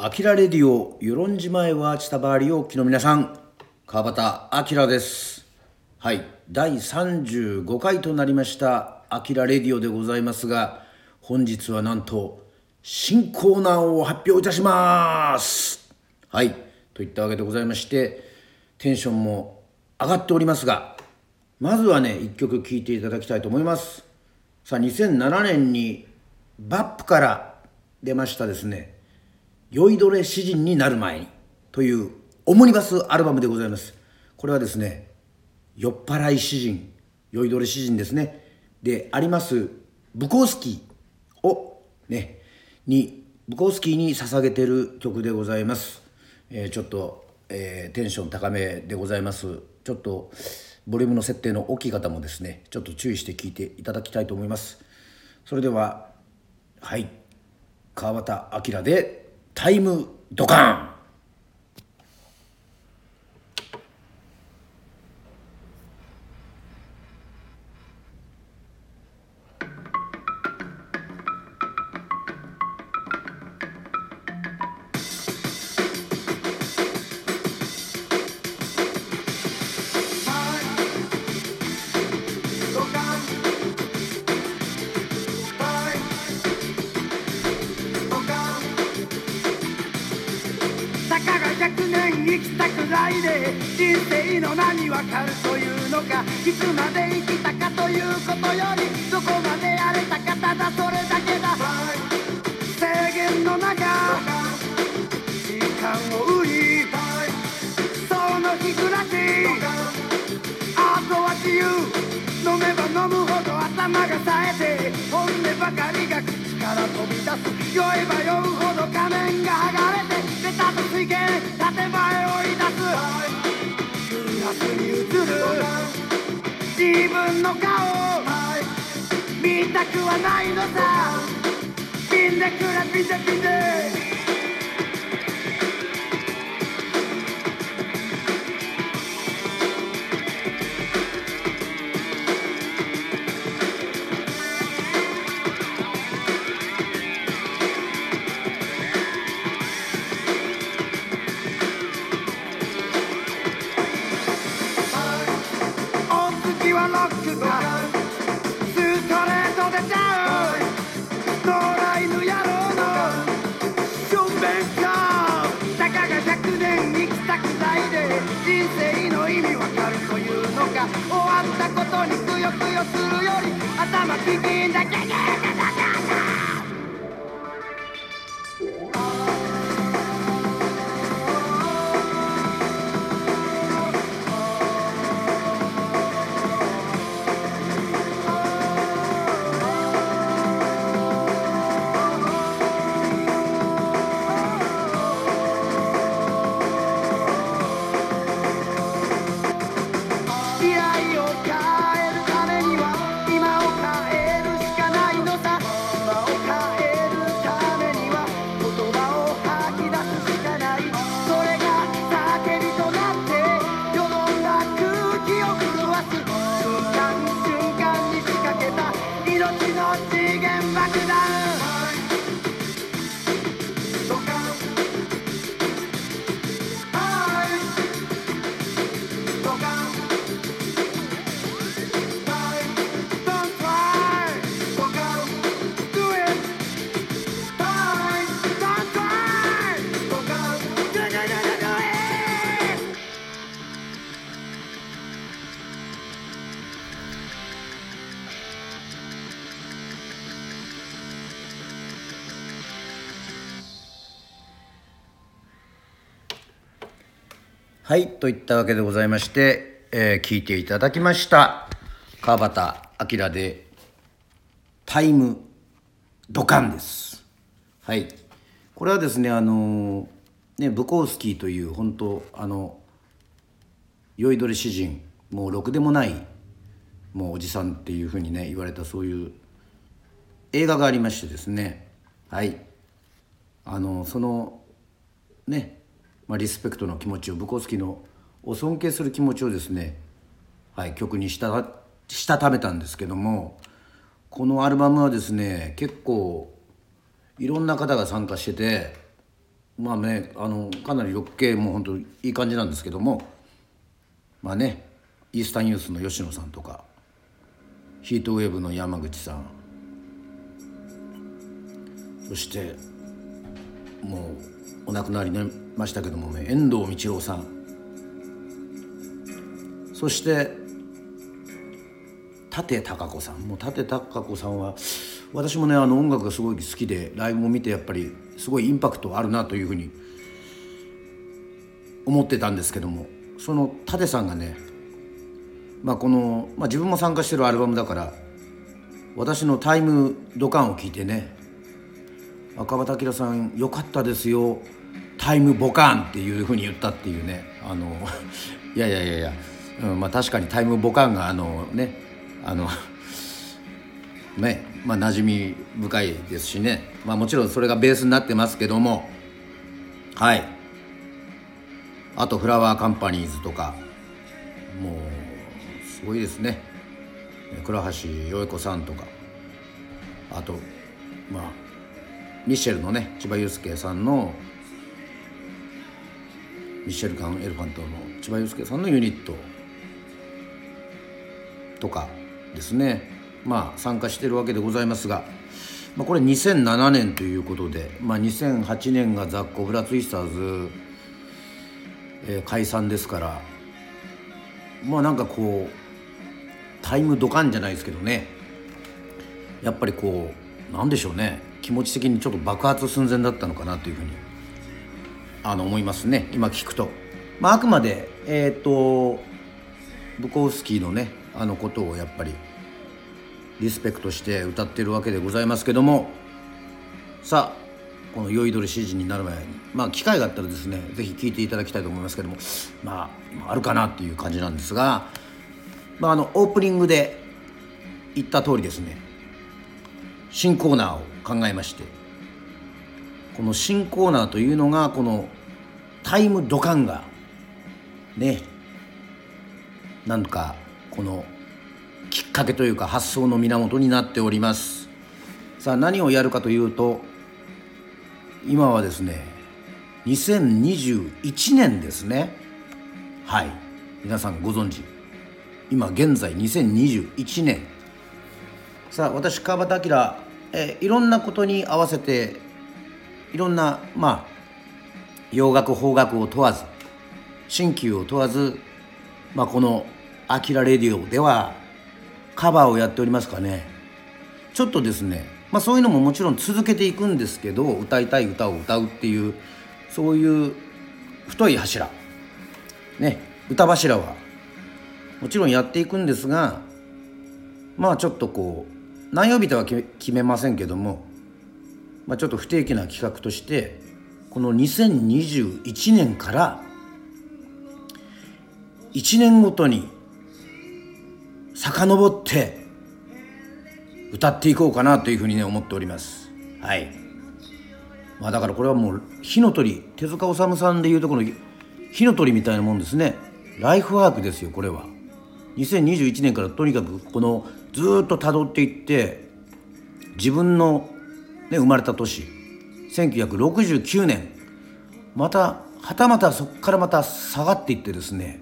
アキラレディオ、与論島前は千葉りおきの皆さん、川端明です。はい、第35回となりました、アキラレディオでございますが、本日はなんと、新コーナーを発表いたします。はい、といったわけでございまして、テンションも上がっておりますが、まずはね、一曲聴いていただきたいと思います。さあ、2007年に、バップから出ましたですね、酔いどれ詩人になる前にというオムニバスアルバムでございます。これはですね、酔っ払い詩人、酔いどれ詩人ですね。で、あります、ブコースキーをね、に、ブコースキーに捧げてる曲でございます。えーちょっと、えーテンション高めでございます。ちょっと、ボリュームの設定の大きい方もですね、ちょっと注意して聞いていただきたいと思います。それでは、はい。川端明でタイムドカン。きたくらいで人生の何わかるというのかいつまで生きたかということよりどこまでやれたかただそれだけだ。制限の中時間を売りその日暮らしあとは自由飲めば飲むほど頭が冴えて本音ばかりが口から飛び出す酔えば酔うほど仮面が剥がれてベタと水源建前をに映る自分の顔。見たくはないのさ。死んでくれピンでピたかが100年生きたくないで人生の意味わかるというのか終わったことにくよくよするより頭ピキンだけけ未はい、といったわけでございまして、えー聞いていただきました。川端明でタイムドカンです。はい。これはですね、あのーね、ブコースキーという本当、あの、酔いどれ詩人、もうろくでもない、もうおじさんっていうふうにね、言われたそういう映画がありましてですね、はい。あの、その、ね、まあ、リスペクトの気持ちをブコースキーのを尊敬する気持ちをですね、はい、曲にしたしたためたんですけどもこのアルバムはですね結構いろんな方が参加しててまあねあのかなりロック系も本当いい感じなんですけどもまあねイースタンユースの吉野さんとかヒートウェーブの山口さんそしてもうお亡くなりになりましたけどもね遠藤道郎さん。そして舘貴子さん。もう舘貴子さんは私もねあの音楽がすごい好きでライブも見てやっぱりすごいインパクトあるなというふうに思ってたんですけどもその舘さんがねまあこの、まあ、自分も参加してるアルバムだから私の「タイムドカン」を聞いてね赤羽明さんよかったですよ。タイムボカンっていうふうに言ったっていうね。あのいやいやいやいや、うんまあ、確かにタイムボカンがあのねあのねまあ馴染み深いですしね。まあもちろんそれがベースになってますけども。はい。あとフラワーカンパニーズとか。もうすごいですね。倉橋よい子さんとか。あとまあミシェルのね千葉雄介さんのミシェルガン・エルファントの千葉雄介さんのユニットとかですね。まあ参加してるわけでございますが、まあ、これ2007年ということで、まあ、2008年がザ・コブラツイスターズ、えー、解散ですからまあなんかこうタイムドカンじゃないですけどね。やっぱりこうなんでしょうね。気持ち的にちょっと爆発寸前だったのかなというふうにあの思いますね。今聞くと。まあ、あくまでえっ、とブコウスキーのねあのことをやっぱりリスペクトして歌ってるわけでございますけども。さあこの酔いどれ指示になる前にまあ機会があったらですね是非聴いていただきたいと思いますけども。まああるかなっていう感じなんですが、まあ、あのオープニングで言った通りですね。新コーナーを考えましてこの新コーナーというのがこのタイムドカンがねなんかこのきっかけというか発想の源になっております。さあ何をやるかというと今はですね2021年ですね。はい。皆さんご存知。今現在2021年。さあ私川端明えいろんなことに合わせていろんなまあ洋楽邦楽を問わず新旧を問わず、まあ、この「あきらレディオ」ではカバーをやっておりますかね。ちょっとですね、まあ、そういうのももちろん続けていくんですけど歌いたい歌を歌うっていうそういう太い柱ね歌柱はもちろんやっていくんですがまあちょっとこう何曜日とは決めませんけども、まあ、ちょっと不定期な企画としてこの2021年から1年ごとに遡って歌っていこうかなというふうにね思っております。はい。まあだからこれはもう火の鳥手塚治虫さんでいうとこの火の鳥みたいなもんですね。ライフワークですよこれは。2021年からとにかくこのずっと辿っていって自分の、ね、生まれた年1969年またはたまたそこからまた下がっていってですね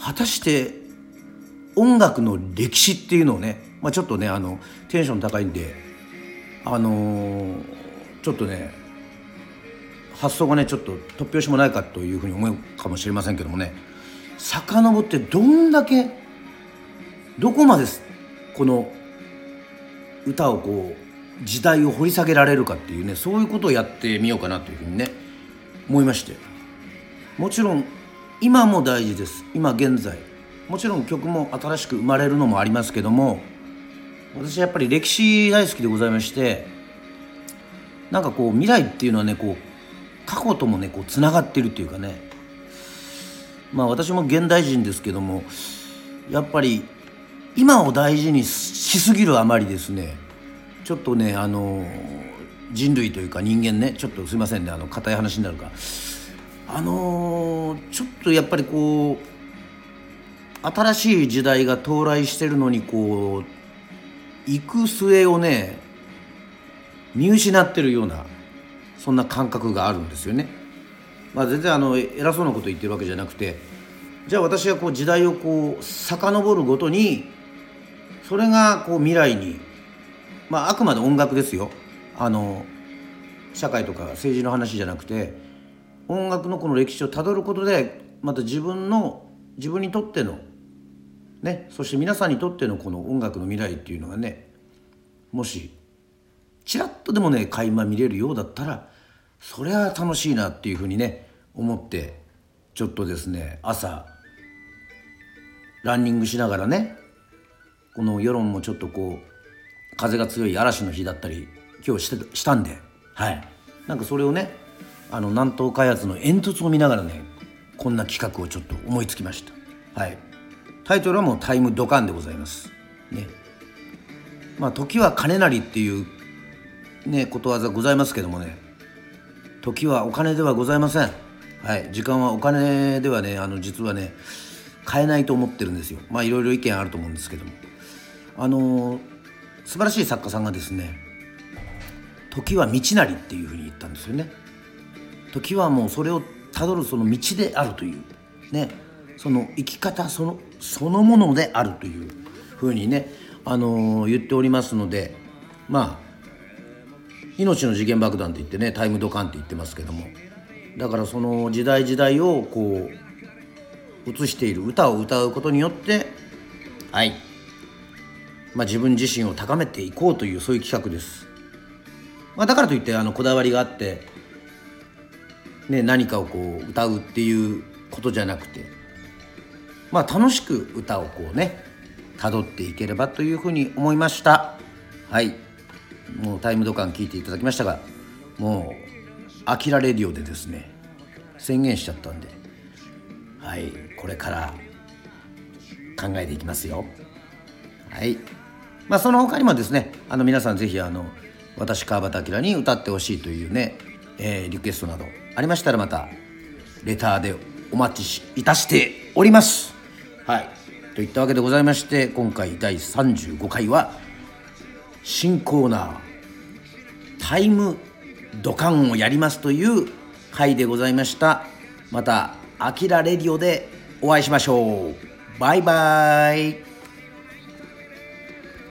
果たして音楽の歴史っていうのをね、まあ、ちょっとねあのテンション高いんであのー、ちょっとね発想がねちょっと突拍子もないかというふうに思うかもしれませんけどもね遡ってどんだけどこまでこの歌をこう時代を掘り下げられるかっていうねそういうことをやってみようかなというふうにね思いまして。もちろん今も大事です。今現在。もちろん曲も新しく生まれるのもありますけども私やっぱり歴史大好きでございましてなんかこう未来っていうのはねこう過去ともねこうつながってるっていうかね。まあ私も現代人ですけどもやっぱり今を大事にしすぎるあまりですねちょっとねあの人類というか人間ねちょっとすいませんねあの硬い話になるかあのちょっとやっぱりこう新しい時代が到来してるのにこう行く末をね見失ってるようなそんな感覚があるんですよね。まあ、全然あの偉そうなこと言ってるわけじゃなくてじゃあ私はこう時代をこう遡るごとにそれがこう未来にまああくまで音楽ですよ。あの社会とか政治の話じゃなくて音楽のこの歴史をたどることでまた自分の自分にとってのねそして皆さんにとってのこの音楽の未来っていうのがねもしちらっとでもね垣間見れるようだったらそれは楽しいなっていうふうにね思ってちょっとですね朝ランニングしながらねこの世論もちょっとこう風が強い嵐の日だったり今日してしたんではい。なんかそれをねあの南東開発の煙突を見ながらねこんな企画をちょっと思いつきました。はい。タイトルはもう「タイムドカン」でございます。ね。まあ時は金なりっていうねことわざございますけどもね。時はお金ではございません。はい。時間はお金ではねあの実はね買えないと思ってるんですよ。まあいろいろ意見あると思うんですけども。あの素晴らしい作家さんがですね時は道なりっていうふうに言ったんですよね。時はもうそれをたどるその道であるというねその生き方そのそのものであるというふうにね、あの言っておりますのでまあ命の次元爆弾って言ってねタイムドカンって言ってますけどもだからその時代時代をこう映している歌を歌うことによってはいまあ、自分自身を高めていこうというそういう企画です、まあ、だからといってあのこだわりがあって、ね、何かをこう歌うっていうことじゃなくてまあ楽しく歌をこうね辿っていければというふうに思いました。はい。もうタイムドカン聞いていただきましたがもう「アキラレディオ」でですね宣言しちゃったんではいこれから考えていきますよ。はい。まあその他にもですねあの皆さんぜひあの私川端明に歌ってほしいというね、えー、リクエストなどありましたらまたレターでお待ちしいたしております。はい。といったわけでございまして今回第35回は新コーナータイムドカンをやりますという回でございました。また「アキラレディオ」でお会いしましょう。バイバイ